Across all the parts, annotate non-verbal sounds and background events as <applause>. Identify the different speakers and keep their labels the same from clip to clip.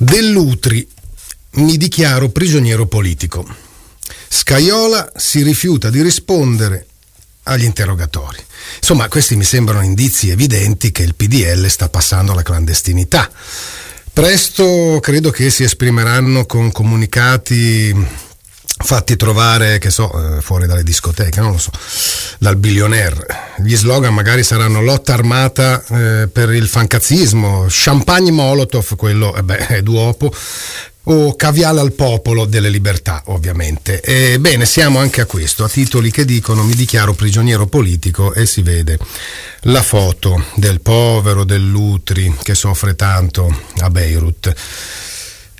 Speaker 1: Dell'Utri, mi dichiaro prigioniero politico. Scaiola si rifiuta di rispondere agli interrogatori. Insomma, questi mi sembrano indizi evidenti che il PDL sta passando alla clandestinità. Presto credo che si esprimeranno con comunicati fatti trovare, che so, eh, fuori dalle discoteche, non lo so, dal billionaire. Gli slogan magari saranno lotta armata eh, per il fancazzismo, champagne molotov, quello eh beh, è duopo, o caviale al popolo delle libertà, ovviamente. Ebbene, siamo anche a questo, a titoli che dicono mi dichiaro prigioniero politico e si vede la foto del povero, dell'Utri che soffre tanto a Beirut.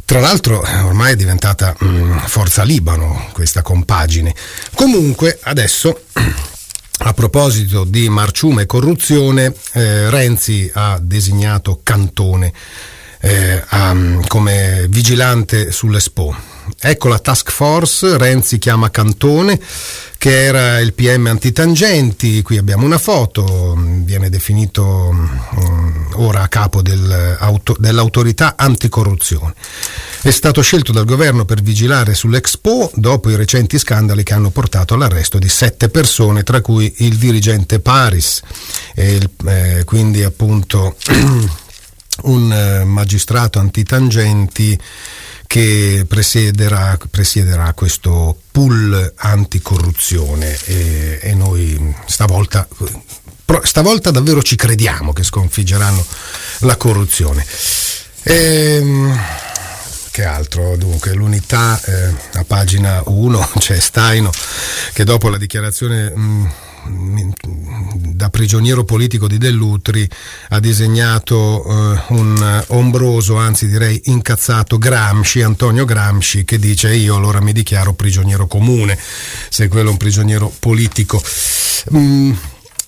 Speaker 1: Tra l'altro ormai è diventata mh, mm, Forza Libano questa compagine. Comunque adesso <clears throat> a proposito di marciume e corruzione, eh, Renzi ha designato Cantone eh, a, come vigilante sull'Expo. Ecco la task force, Renzi chiama Cantone che era il PM antitangenti, qui abbiamo una foto, viene definito um, ora a capo del, auto, dell'autorità anticorruzione. È stato scelto dal governo per vigilare sull'Expo dopo i recenti scandali che hanno portato all'arresto di sette persone, tra cui il dirigente Paris, il, eh, quindi appunto <clears throat> un eh, magistrato antitangenti che presiederà, presiederà questo pool anticorruzione e, e noi stavolta, stavolta davvero ci crediamo che sconfiggeranno la corruzione. Ehm, che altro? Dunque, l'unità eh, a pagina 1 <laughs> c'è Staino che dopo la dichiarazione mh, mm, da prigioniero politico di Dell'Utri ha disegnato eh, un ombroso, anzi direi incazzato Gramsci, Antonio Gramsci, che dice io allora mi dichiaro prigioniero comune, se quello è un prigioniero politico. Mm,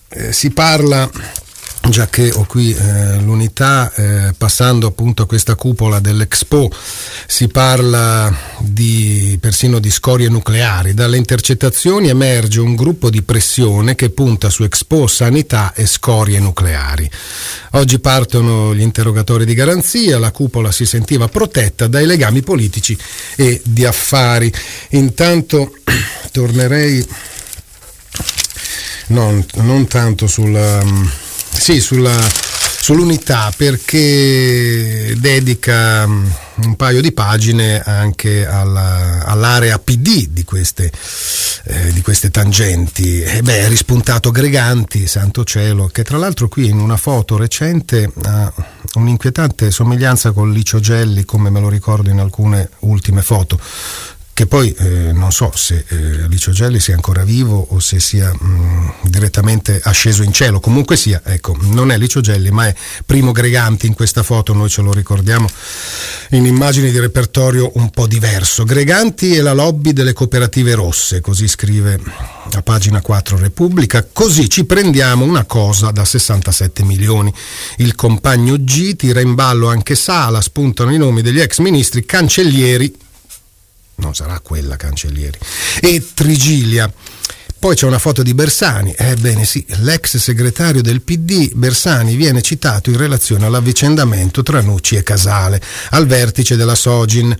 Speaker 1: eh, si parla già che ho qui eh, l'unità, eh, passando appunto a questa cupola dell'Expo, si parla di, persino di scorie nucleari. Dalle intercettazioni emerge un gruppo di pressione che punta su Expo, sanità e scorie nucleari. Oggi partono gli interrogatori di garanzia, la cupola si sentiva protetta dai legami politici e di affari. Intanto <clears throat> tornerei non, non tanto sulla sì, sulla, sull'unità perché dedica mm, un paio di pagine anche alla, all'area PD di queste, eh, di queste tangenti. E beh, è rispuntato Greganti, santo cielo, che tra l'altro qui in una foto recente ha un'inquietante somiglianza con Licio Gelli, come me lo ricordo in alcune ultime foto che poi eh, non so se eh, Licio Gelli sia ancora vivo o se sia mh, mm, direttamente asceso in cielo, comunque sia, ecco, non è Licio Gelli ma è Primo Greganti in questa foto, noi ce lo ricordiamo in immagini di repertorio un po' diverso. Greganti e la lobby delle cooperative rosse, così scrive a pagina 4 Repubblica, così ci prendiamo una cosa da 67 milioni. Il compagno G tira in ballo anche Sala, spuntano i nomi degli ex ministri cancellieri non sarà quella cancellieri. E Trigilia. Poi c'è una foto di Bersani, ebbene sì, l'ex segretario del PD Bersani viene citato in relazione all'avvicendamento tra Nucci e Casale, al vertice della Sogin.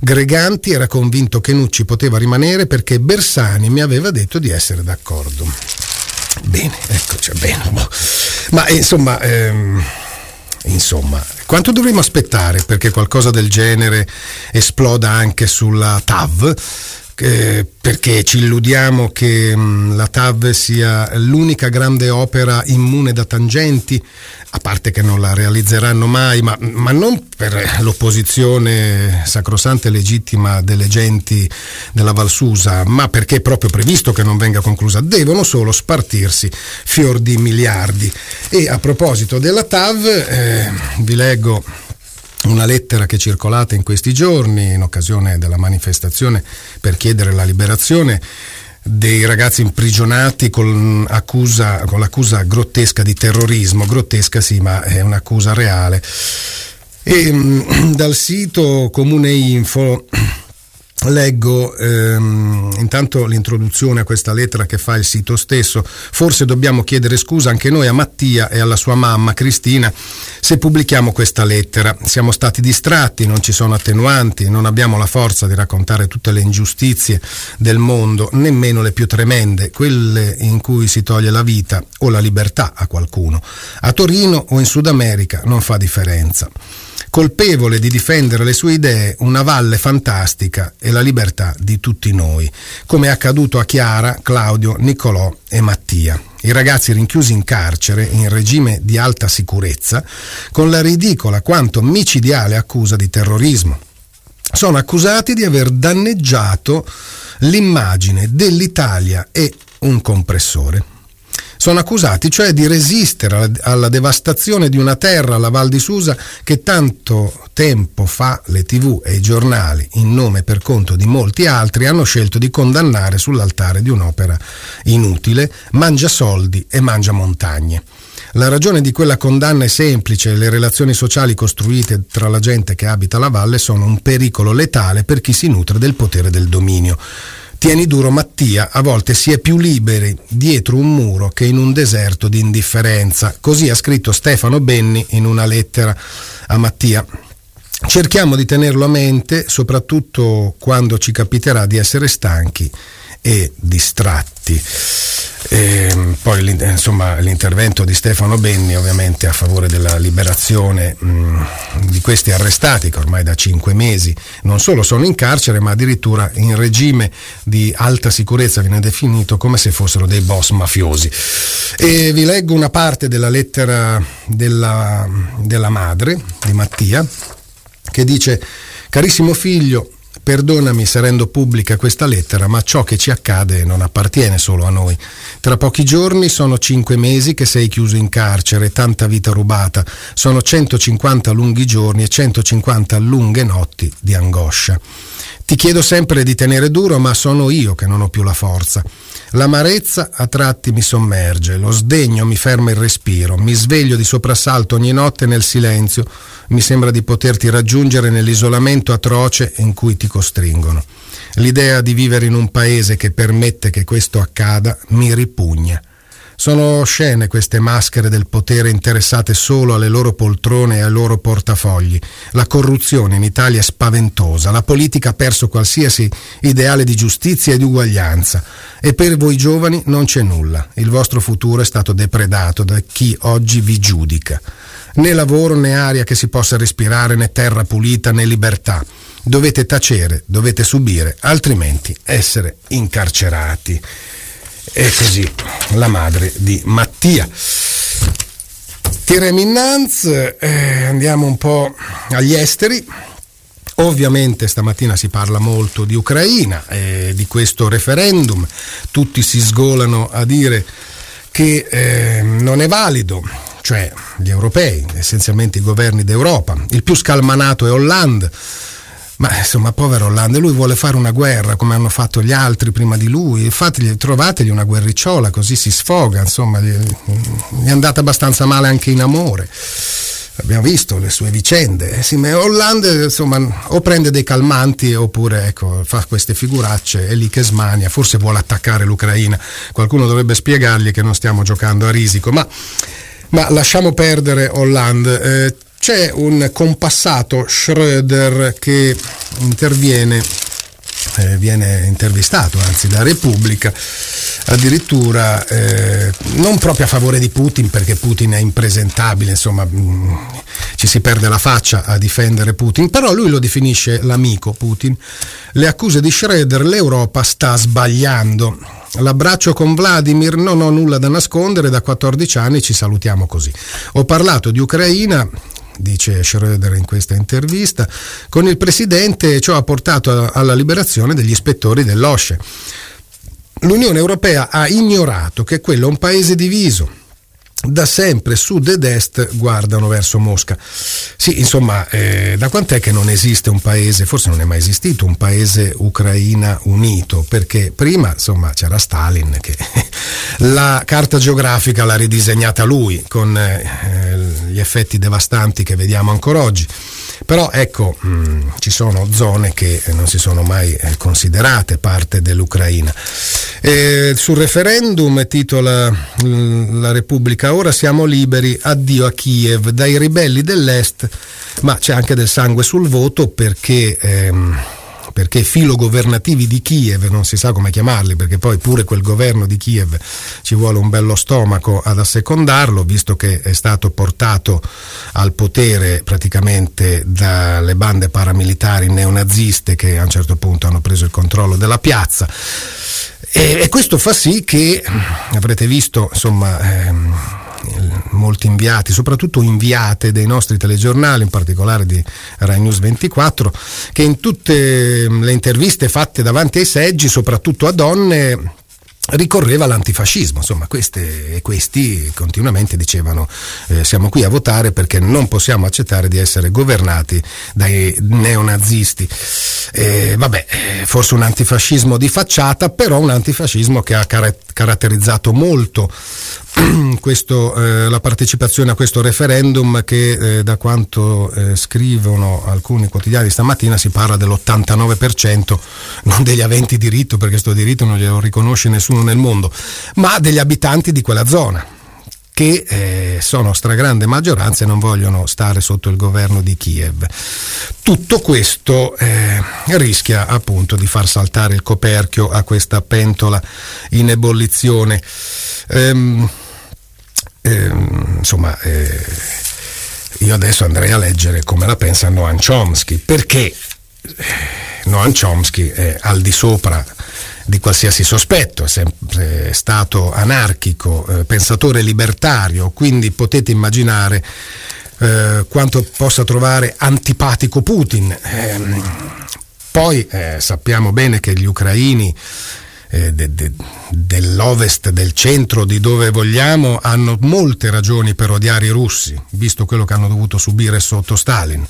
Speaker 1: Greganti era convinto che Nucci poteva rimanere perché Bersani mi aveva detto di essere d'accordo. Bene, ecco, cioè, bene. Boh. Ma insomma... Ehm Insomma, quanto dovremmo aspettare perché qualcosa del genere esploda anche sulla TAV? Eh, perché ci illudiamo che mh, la TAV sia l'unica grande opera immune da tangenti, a parte che non la realizzeranno mai, ma, ma non per l'opposizione sacrosanta e legittima delle genti della Valsusa, ma perché è proprio previsto che non venga conclusa. Devono solo spartirsi fior di miliardi. E a proposito della TAV, eh, vi leggo una lettera che è circolata in questi giorni in occasione della manifestazione per chiedere la liberazione dei ragazzi imprigionati con, accusa, con l'accusa grottesca di terrorismo, grottesca sì, ma è un'accusa reale. E, mm, <clears throat> dal sito Comune Info leggo ehm, intanto l'introduzione a questa lettera che fa il sito stesso. Forse dobbiamo chiedere scusa anche noi a Mattia e alla sua mamma Cristina se pubblichiamo questa lettera. Siamo stati distratti, non ci sono attenuanti, non abbiamo la forza di raccontare tutte le ingiustizie del mondo, nemmeno le più tremende, quelle in cui si toglie la vita o la libertà a qualcuno. A Torino o in Sud America non fa differenza colpevole di difendere le sue idee, una valle fantastica e la libertà di tutti noi, come è accaduto a Chiara, Claudio, Niccolò e Mattia. I ragazzi rinchiusi in carcere in regime di alta sicurezza con la ridicola quanto micidiale accusa di terrorismo. Sono accusati di aver danneggiato l'immagine dell'Italia e un compressore sono accusati cioè di resistere alla devastazione di una terra, la Val di Susa, che tanto tempo fa le tv e i giornali, in nome e per conto di molti altri, hanno scelto di condannare sull'altare di un'opera inutile, mangia soldi e mangia montagne. La ragione di quella condanna è semplice, le relazioni sociali costruite tra la gente che abita la valle sono un pericolo letale per chi si nutre del potere del dominio. Tieni duro Mattia, a volte si è più liberi dietro un muro che in un deserto di indifferenza. Così ha scritto Stefano Benni in una lettera a Mattia. Cerchiamo di tenerlo a mente, soprattutto quando ci capiterà di essere stanchi e distratti. E ehm, poi insomma, l'intervento di Stefano Benni ovviamente a favore della liberazione mh, di questi arrestati che ormai da cinque mesi non solo sono in carcere ma addirittura in regime di alta sicurezza viene definito come se fossero dei boss mafiosi. E vi leggo una parte della lettera della, della madre di Mattia che dice carissimo figlio Perdonami se rendo pubblica questa lettera, ma ciò che ci accade non appartiene solo a noi. Tra pochi giorni sono cinque mesi che sei chiuso in carcere, tanta vita rubata. Sono 150 lunghi giorni e 150 lunghe notti di angoscia. Ti chiedo sempre di tenere duro, ma sono io che non ho più la forza. L'amarezza a tratti mi sommerge, lo sdegno mi ferma il respiro, mi sveglio di soprassalto ogni notte nel silenzio, mi sembra di poterti raggiungere nell'isolamento atroce in cui ti costringono. L'idea di vivere in un paese che permette che questo accada mi ripugna. Sono scene queste maschere del potere interessate solo alle loro poltrone e ai loro portafogli. La corruzione in Italia è spaventosa, la politica ha perso qualsiasi ideale di giustizia e di uguaglianza e per voi giovani non c'è nulla. Il vostro futuro è stato depredato da chi oggi vi giudica. Né lavoro né aria che si possa respirare, né terra pulita né libertà. Dovete tacere, dovete subire, altrimenti essere incarcerati. E così la madre di Mattia. Tirem innanzi, eh, andiamo un po' agli esteri. Ovviamente stamattina si parla molto di Ucraina e di questo referendum, tutti si sgolano a dire che eh, non è valido, cioè gli europei, essenzialmente i governi d'Europa. Il più scalmanato è Hollande ma insomma, povero Hollande, lui vuole fare una guerra come hanno fatto gli altri prima di lui. Fategli, trovategli una guerricciola, così si sfoga. Insomma, gli, gli è andata abbastanza male anche in amore. Abbiamo visto le sue vicende. Eh sì, Hollande insomma, o prende dei calmanti oppure ecco, fa queste figuracce, è lì che smania. Forse vuole attaccare l'Ucraina. Qualcuno dovrebbe spiegargli che non stiamo giocando a risico. Ma ma lasciamo perdere Hollande. Eh, c'è un compassato Schröder che interviene, eh, viene intervistato anzi da Repubblica, addirittura eh, non proprio a favore di Putin perché Putin è impresentabile, insomma mh, mm, ci si perde la faccia a difendere Putin, però lui lo definisce l'amico Putin. Le accuse di Schröder, l'Europa sta sbagliando. L'abbraccio con Vladimir, non ho nulla da nascondere, da 14 anni ci salutiamo così. Ho parlato di Ucraina, dice Schroeder in questa intervista, con il presidente ciò ha portato alla liberazione degli ispettori dell'OSCE. L'Unione Europea ha ignorato che quello è un paese diviso, da sempre sud ed est guardano verso Mosca. Sì, insomma, eh, da quant'è che non esiste un paese, forse non è mai esistito un paese ucraina unito, perché prima, insomma, c'era Stalin che <laughs> La carta geografica l'ha ridisegnata lui con eh, gli effetti devastanti che vediamo ancora oggi. Però ecco, mh, mm, ci sono zone che non si sono mai eh, considerate parte dell'Ucraina. E sul referendum titola mm, La Repubblica, ora siamo liberi, addio a Kiev, dai ribelli dell'Est, ma c'è anche del sangue sul voto perché... Ehm, perché filogovernativi di Kiev, non si sa come chiamarli, perché poi pure quel governo di Kiev ci vuole un bello stomaco ad assecondarlo, visto che è stato portato al potere praticamente dalle bande paramilitari neonaziste che a un certo punto hanno preso il controllo della piazza. E, e questo fa sì che, avrete visto, insomma, ehm, molti inviati, soprattutto inviate dei nostri telegiornali, in particolare di Rai News 24, che in tutte le interviste fatte davanti ai seggi, soprattutto a donne, ricorreva all'antifascismo, insomma queste e questi continuamente dicevano eh, siamo qui a votare perché non possiamo accettare di essere governati dai neonazisti. Eh, vabbè, forse un antifascismo di facciata, però un antifascismo che ha car- caratterizzato molto <clears throat> questo, eh, la partecipazione a questo referendum che eh, da quanto eh, scrivono alcuni quotidiani stamattina si parla dell'89%, non degli aventi diritto perché questo diritto non glielo riconosce nessuno nel mondo, ma degli abitanti di quella zona che eh, sono stragrande maggioranza e non vogliono stare sotto il governo di Kiev. Tutto questo eh, rischia appunto di far saltare il coperchio a questa pentola in ebollizione. Ehm, ehm, insomma, eh, io adesso andrei a leggere come la pensa Noam Chomsky, perché eh, Noam Chomsky è al di sopra di qualsiasi sospetto, è sempre stato anarchico, eh, pensatore libertario, quindi potete immaginare eh, quanto possa trovare antipatico Putin. Eh, poi sappiamo bene che gli ucraini eh, de, de, dell'ovest, del centro, di dove vogliamo, hanno molte ragioni per odiare i russi, visto quello che hanno dovuto subire sotto Stalin.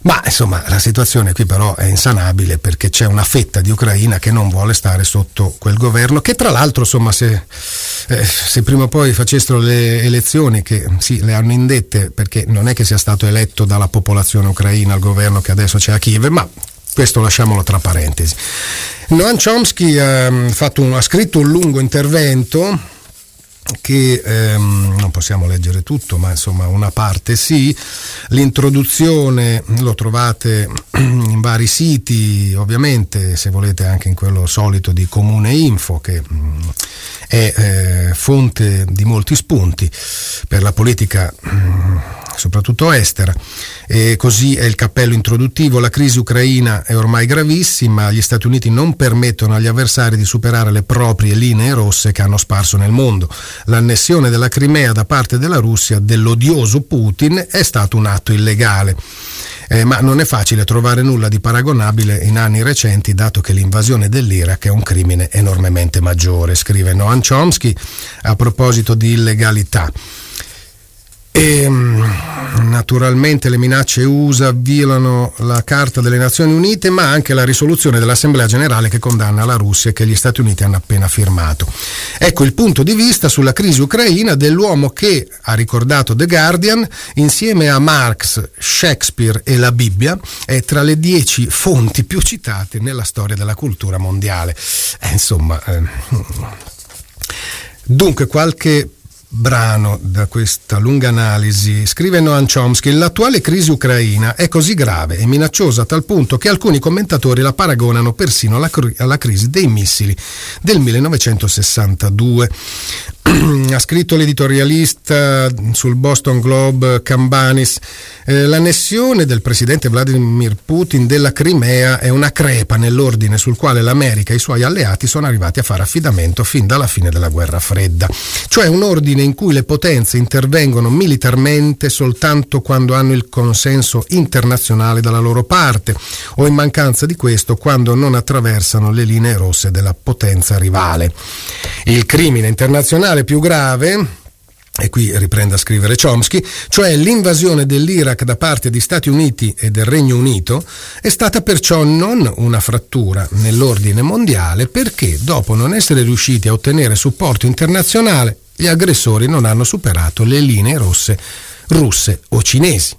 Speaker 1: Ma insomma la situazione qui però è insanabile perché c'è una fetta di Ucraina che non vuole stare sotto quel governo che tra l'altro insomma se, eh, se prima o poi facessero le elezioni che sì le hanno indette perché non è che sia stato eletto dalla popolazione ucraina il governo che adesso c'è a Kiev ma questo lasciamolo tra parentesi. Noam Chomsky ehm, un, ha scritto un lungo intervento che ehm, non possiamo leggere tutto, ma insomma una parte sì. L'introduzione lo trovate <clears throat> in vari siti, ovviamente se volete anche in quello solito di Comune Info, che mm, è eh, fonte di molti spunti per la politica mm, soprattutto estera. E così è il cappello introduttivo. La crisi ucraina è ormai gravissima, gli Stati Uniti non permettono agli avversari di superare le proprie linee rosse che hanno sparso nel mondo. L'annessione della Crimea da parte della Russia dell'odioso Putin è stato un atto illegale. Eh, ma non è facile trovare nulla di paragonabile in anni recenti, dato che l'invasione dell'Iraq è un crimine enormemente maggiore, scrive Noam Chomsky a proposito di illegalità. E, mm, naturalmente le minacce USA violano la Carta delle Nazioni Unite, ma anche la risoluzione dell'Assemblea Generale che condanna la Russia e che gli Stati Uniti hanno appena firmato. Ecco il punto di vista sulla crisi ucraina dell'uomo che, ha ricordato The Guardian, insieme a Marx, Shakespeare e la Bibbia, è tra le dieci fonti più citate nella storia della cultura mondiale. Eh, insomma, eh, dunque qualche brano da questa lunga analisi, scrive Noam Chomsky, l'attuale crisi ucraina è così grave e minacciosa a tal punto che alcuni commentatori la paragonano persino alla, alla crisi dei missili del 1962. <clears throat> ha scritto l'editorialista sul Boston Globe Cambanis, eh, l'annessione del presidente Vladimir Putin della Crimea è una crepa nell'ordine sul quale l'America e i suoi alleati sono arrivati a fare affidamento fin dalla fine della guerra fredda, cioè un ordine in cui le potenze intervengono militarmente soltanto quando hanno il consenso internazionale dalla loro parte o in mancanza di questo quando non attraversano le linee rosse della potenza rivale. Il crimine internazionale più grave e qui riprende a scrivere Chomsky, cioè l'invasione dell'Iraq da parte di Stati Uniti e del Regno Unito è stata perciò non una frattura nell'ordine mondiale perché dopo non essere riusciti a ottenere supporto internazionale gli aggressori non hanno superato le linee rosse russe o cinesi.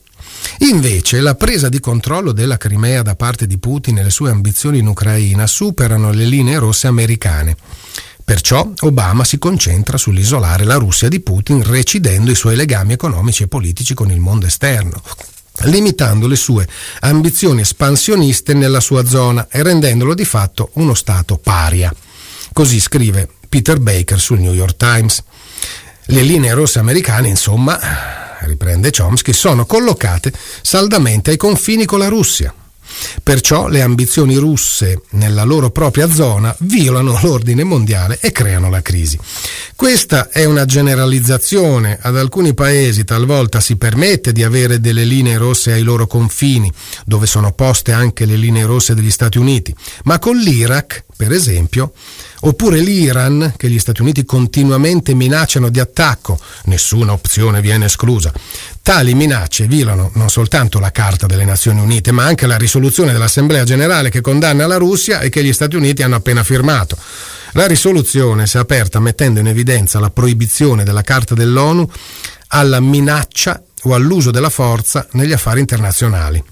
Speaker 1: Invece la presa di controllo della Crimea da parte di Putin e le sue ambizioni in Ucraina superano le linee rosse americane. Perciò Obama si concentra sull'isolare la Russia di Putin recidendo i suoi legami economici e politici con il mondo esterno limitando le sue ambizioni espansioniste nella sua zona e rendendolo di fatto uno Stato paria. Così scrive Peter Baker sul New York Times. Le linee rosse americane, insomma, riprende Chomsky, sono collocate saldamente ai confini con la Russia. Perciò le ambizioni russe nella loro propria zona violano <laughs> l'ordine mondiale e creano la crisi. Questa è una generalizzazione. Ad alcuni paesi talvolta si permette di avere delle linee rosse ai loro confini, dove sono poste anche le linee rosse degli Stati Uniti, ma con l'Iraq, per esempio, oppure l'Iran, che gli Stati Uniti continuamente minacciano di attacco, nessuna opzione viene esclusa. Tali minacce violano non soltanto la Carta delle Nazioni Unite, ma anche la risoluzione dell'Assemblea generale che condanna la Russia e che gli Stati Uniti hanno appena firmato. La risoluzione si è aperta mettendo in evidenza la proibizione della Carta dell'ONU alla minaccia o all'uso della forza negli affari internazionali.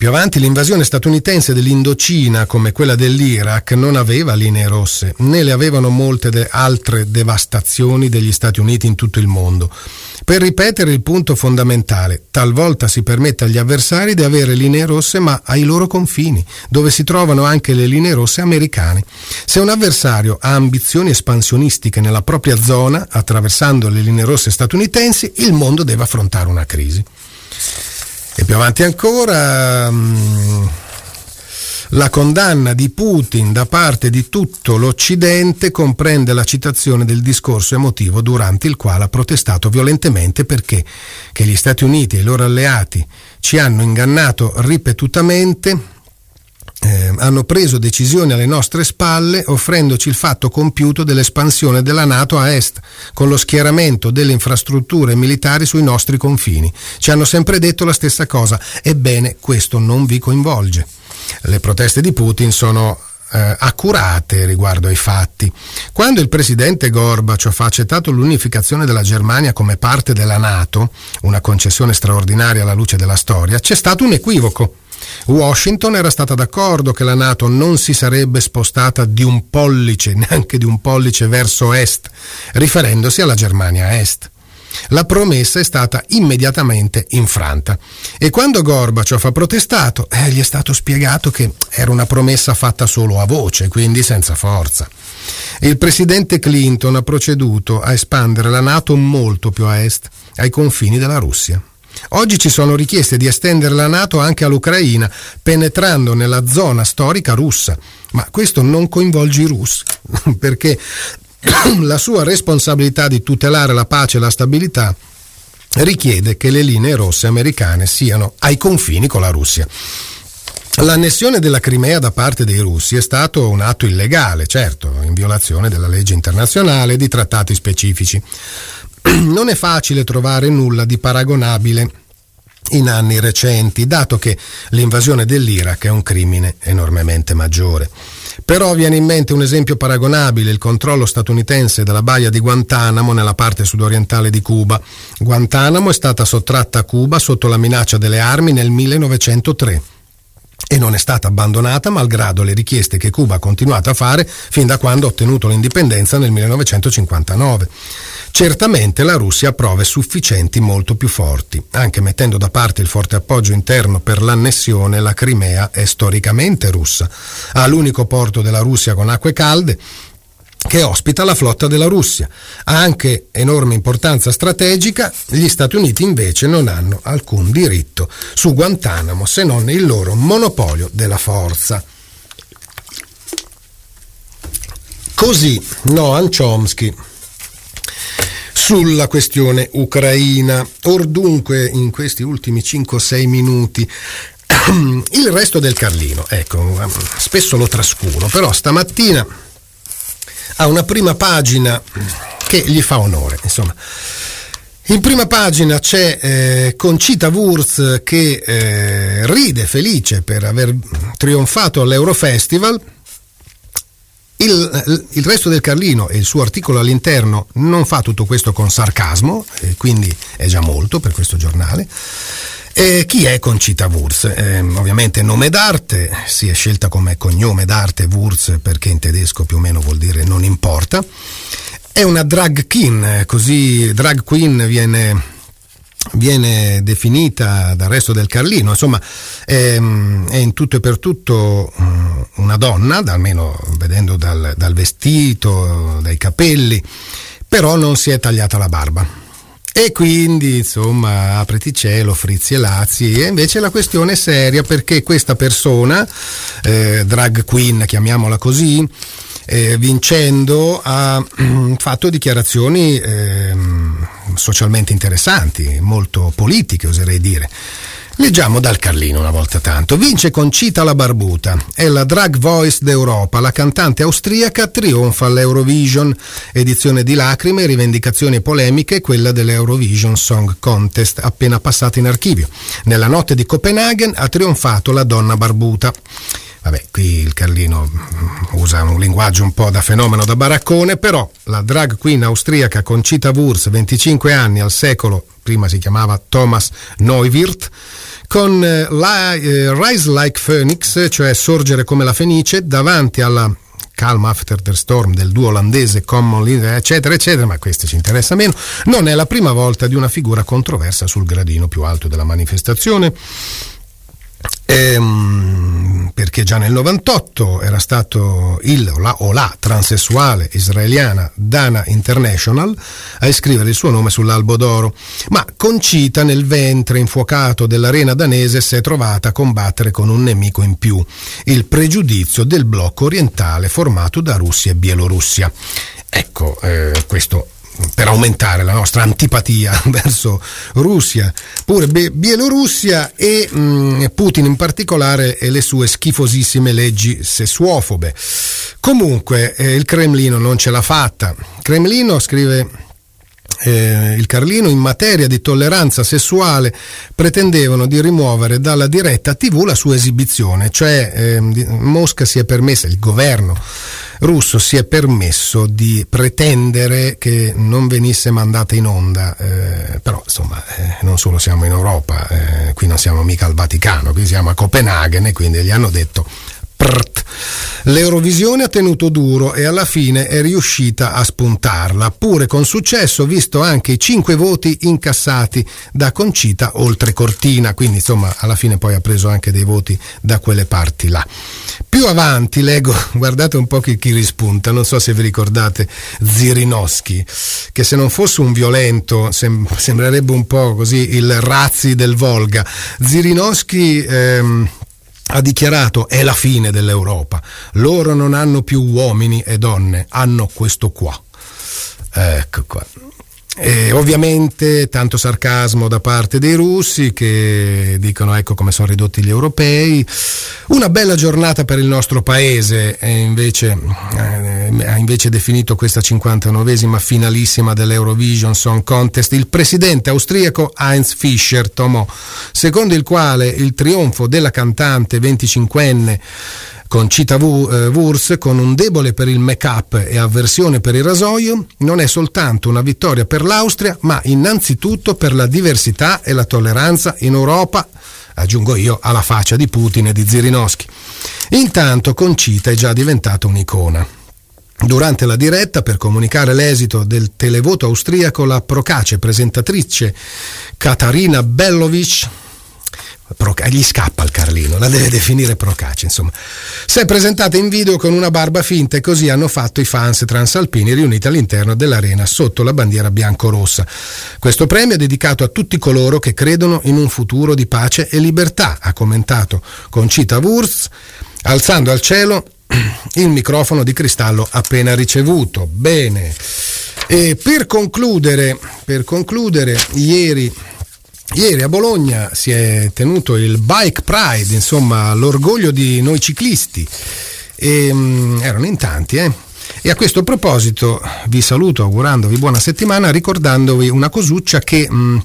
Speaker 1: Più avanti l'invasione statunitense dell'Indocina, come quella dell'Iraq, non aveva linee rosse, né le avevano molte de altre devastazioni degli Stati Uniti in tutto il mondo. Per ripetere il punto fondamentale, talvolta si permette agli avversari di avere linee rosse ma ai loro confini, dove si trovano anche le linee rosse americane. Se un avversario ha ambizioni espansionistiche nella propria zona, attraversando le linee rosse statunitensi, il mondo deve affrontare una crisi. E più avanti ancora, mm, la condanna di Putin da parte di tutto l'Occidente comprende la citazione del discorso emotivo durante il quale ha protestato violentemente perché che gli Stati Uniti e i loro alleati ci hanno ingannato ripetutamente eh, hanno preso decisioni alle nostre spalle offrendoci il fatto compiuto dell'espansione della Nato a est, con lo schieramento delle infrastrutture militari sui nostri confini. Ci hanno sempre detto la stessa cosa, ebbene questo non vi coinvolge. Le proteste di Putin sono eh, accurate riguardo ai fatti. Quando il presidente Gorbaciov ha accettato l'unificazione della Germania come parte della Nato, una concessione straordinaria alla luce della storia, c'è stato un equivoco. Washington era stata d'accordo che la Nato non si sarebbe spostata di un pollice, <laughs> neanche di un pollice verso est, riferendosi alla Germania Est. La promessa è stata immediatamente infranta e quando Gorbaciov ha protestato eh, gli è stato spiegato che era una promessa fatta solo a voce, quindi senza forza. Il presidente Clinton ha proceduto a espandere la Nato molto più a est, ai confini della Russia. Oggi ci sono richieste di estendere la Nato anche all'Ucraina, penetrando nella zona storica russa, ma questo non coinvolge i russi, <laughs> perché <coughs> la sua responsabilità di tutelare la pace e la stabilità richiede che le linee rosse americane siano ai confini con la Russia. L'annessione della Crimea da parte dei russi è stato un atto illegale, certo, in violazione della legge internazionale e di trattati specifici. <clears throat> non è facile trovare nulla di paragonabile in anni recenti, dato che l'invasione dell'Iraq è un crimine enormemente maggiore. Però viene in mente un esempio paragonabile, il controllo statunitense della baia di Guantanamo nella parte sudorientale di Cuba. Guantanamo è stata sottratta a Cuba sotto la minaccia delle armi nel 1903 e non è stata abbandonata malgrado le richieste che Cuba ha continuato a fare fin da quando ha ottenuto l'indipendenza nel 1959. Certamente la Russia ha prove sufficienti molto più forti. Anche mettendo da parte il forte appoggio interno per l'annessione, la Crimea è storicamente russa. Ha l'unico porto della Russia con acque calde che ospita la flotta della Russia. Ha anche enorme importanza strategica, gli Stati Uniti invece non hanno alcun diritto su Guantanamo se non il loro monopolio della forza. Così Noam Chomsky sulla questione ucraina. Or dunque, in questi ultimi 5-6 minuti, <clears throat> il resto del Carlino, ecco, spesso lo trascuro, però stamattina ha una prima pagina che gli fa onore, insomma. In prima pagina c'è eh, Concita Wurz che eh, ride felice per aver trionfato all'Eurofestival. Il, il, resto del Carlino e il suo articolo all'interno non fa tutto questo con sarcasmo, eh, quindi è già molto per questo giornale. E chi è Concita Wurz? Eh, ovviamente nome d'arte, si è scelta come cognome d'arte Wurz perché in tedesco più o meno vuol dire non importa. È una drag queen, così drag queen viene, viene definita dal resto del Carlino, insomma è, è, in tutto e per tutto mm, una donna, almeno vedendo dal, dal vestito, dai capelli, però non si è tagliata la barba. E quindi, insomma, apriti cielo, frizzi e lazzi. E invece la questione è seria perché questa persona, eh, drag queen, chiamiamola così, eh, vincendo ha mm, fatto dichiarazioni eh, socialmente interessanti, molto politiche oserei dire. Leggiamo dal Carlino una volta tanto. Vince Concita la Barbuta, è la drag voice d'Europa, la cantante austriaca trionfa all'Eurovision, edizione di lacrime, rivendicazioni e polemiche, quella dell'Eurovision Song Contest appena passata in archivio. Nella notte di Copenaghen ha trionfato la donna barbuta. Vabbè, qui il Carlino usa un linguaggio un po' da fenomeno da baraccone, però la drag queen austriaca Concita Wurz, 25 anni al secolo, prima si chiamava Thomas Neuwirth, con eh, la, eh, Rise Like Phoenix, cioè sorgere come la fenice, davanti alla Calm After the Storm del duo olandese Common Leader, eccetera, eccetera, ma questo ci interessa meno, non è la prima volta di una figura controversa sul gradino più alto della manifestazione. Ehm, perché già nel 98 era stato il o la, o la transessuale israeliana Dana International a iscrivere il suo nome sull'albo d'oro, ma Concita nel ventre infuocato dell'arena danese si è trovata a combattere con un nemico in più, il pregiudizio del blocco orientale formato da Russia e Bielorussia. Ecco, eh, questo per aumentare la nostra antipatia <laughs> verso Russia, pure Bielorussia e mh, mm, Putin in particolare e le sue schifosissime leggi sessuofobe. Comunque eh, il Cremlino non ce l'ha fatta. Cremlino scrive eh, il Carlino in materia di tolleranza sessuale pretendevano di rimuovere dalla diretta TV la sua esibizione, cioè eh, Mosca si è permessa, il governo russo si è permesso di pretendere che non venisse mandata in onda, eh, però insomma eh, non solo siamo in Europa, eh, qui non siamo mica al Vaticano, qui siamo a Copenaghen e quindi gli hanno detto Prrt. L'Eurovisione ha tenuto duro e alla fine è riuscita a spuntarla, pure con successo, visto anche i cinque voti incassati da Concita oltre Cortina, quindi insomma alla fine poi ha preso anche dei voti da quelle parti là. Più avanti leggo, <laughs> guardate un po' chi, chi rispunta, non so se vi ricordate Zirinowski, che se non fosse un violento sem- sembrerebbe un po' così il Razzi del Volga. Zirinowski... Ehm, ha dichiarato è la fine dell'Europa. Loro non hanno più uomini e donne, hanno questo qua. Ecco qua. E ovviamente tanto sarcasmo da parte dei russi che dicono ecco come sono ridotti gli europei. Una bella giornata per il nostro paese, invece, eh, ha invece definito questa 59esima finalissima dell'Eurovision Song Contest il presidente austriaco Heinz Fischer Tomò, secondo il quale il trionfo della cantante 25enne con Cita eh, Wurz con un debole per il make-up e avversione per il rasoio, non è soltanto una vittoria per l'Austria, ma innanzitutto per la diversità e la tolleranza in Europa, aggiungo io, alla faccia di Putin e di Zirinowski. Intanto Concita è già diventata un'icona. Durante la diretta, per comunicare l'esito del televoto austriaco, la procace presentatrice Katarina Bellovic Proca- gli scappa il Carlino, la deve definire Procace, insomma. Si è presentata in video con una barba finta e così hanno fatto i fans transalpini riuniti all'interno dell'arena sotto la bandiera bianco-rossa. Questo premio è dedicato a tutti coloro che credono in un futuro di pace e libertà, ha commentato Concita Wurz, alzando al cielo <clears throat> il microfono di cristallo appena ricevuto. Bene. E per concludere, per concludere ieri Ieri a Bologna si è tenuto il Bike Pride, insomma l'orgoglio di noi ciclisti. E, um, erano in tanti, eh? E a questo proposito vi saluto augurandovi buona settimana, ricordandovi una cosuccia che, mh, mm,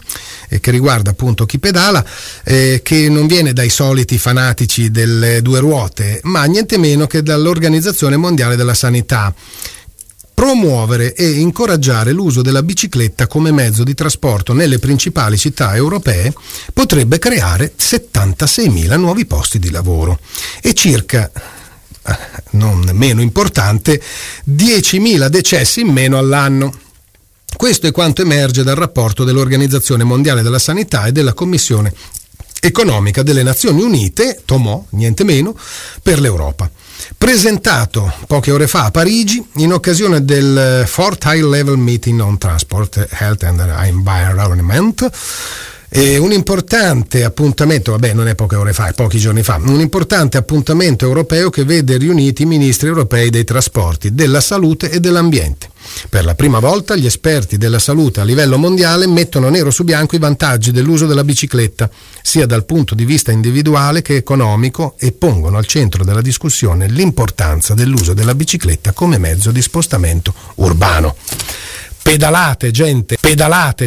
Speaker 1: che riguarda appunto chi pedala, eh, che non viene dai soliti fanatici delle due ruote, ma niente meno che dall'Organizzazione Mondiale della Sanità promuovere e incoraggiare l'uso della bicicletta come mezzo di trasporto nelle principali città europee potrebbe creare 76.000 nuovi posti di lavoro e circa eh, non meno importante 10.000 decessi in meno all'anno. Questo è quanto emerge dal rapporto dell'Organizzazione Mondiale della Sanità e della Commissione Economica delle Nazioni Unite, Tomò, niente meno, per l'Europa presentato poche ore fa a Parigi in occasione del Fourth High Level Meeting on Transport, Health and Environment. E un importante appuntamento, vabbè non è poche ore fa, è pochi giorni fa, un importante appuntamento europeo che vede riuniti i ministri europei dei trasporti, della salute e dell'ambiente. Per la prima volta gli esperti della salute a livello mondiale mettono nero su bianco i vantaggi dell'uso della bicicletta, sia dal punto di vista individuale che economico, e pongono al centro della discussione l'importanza dell'uso della bicicletta come mezzo di spostamento urbano. Pedalate, gente, pedalate!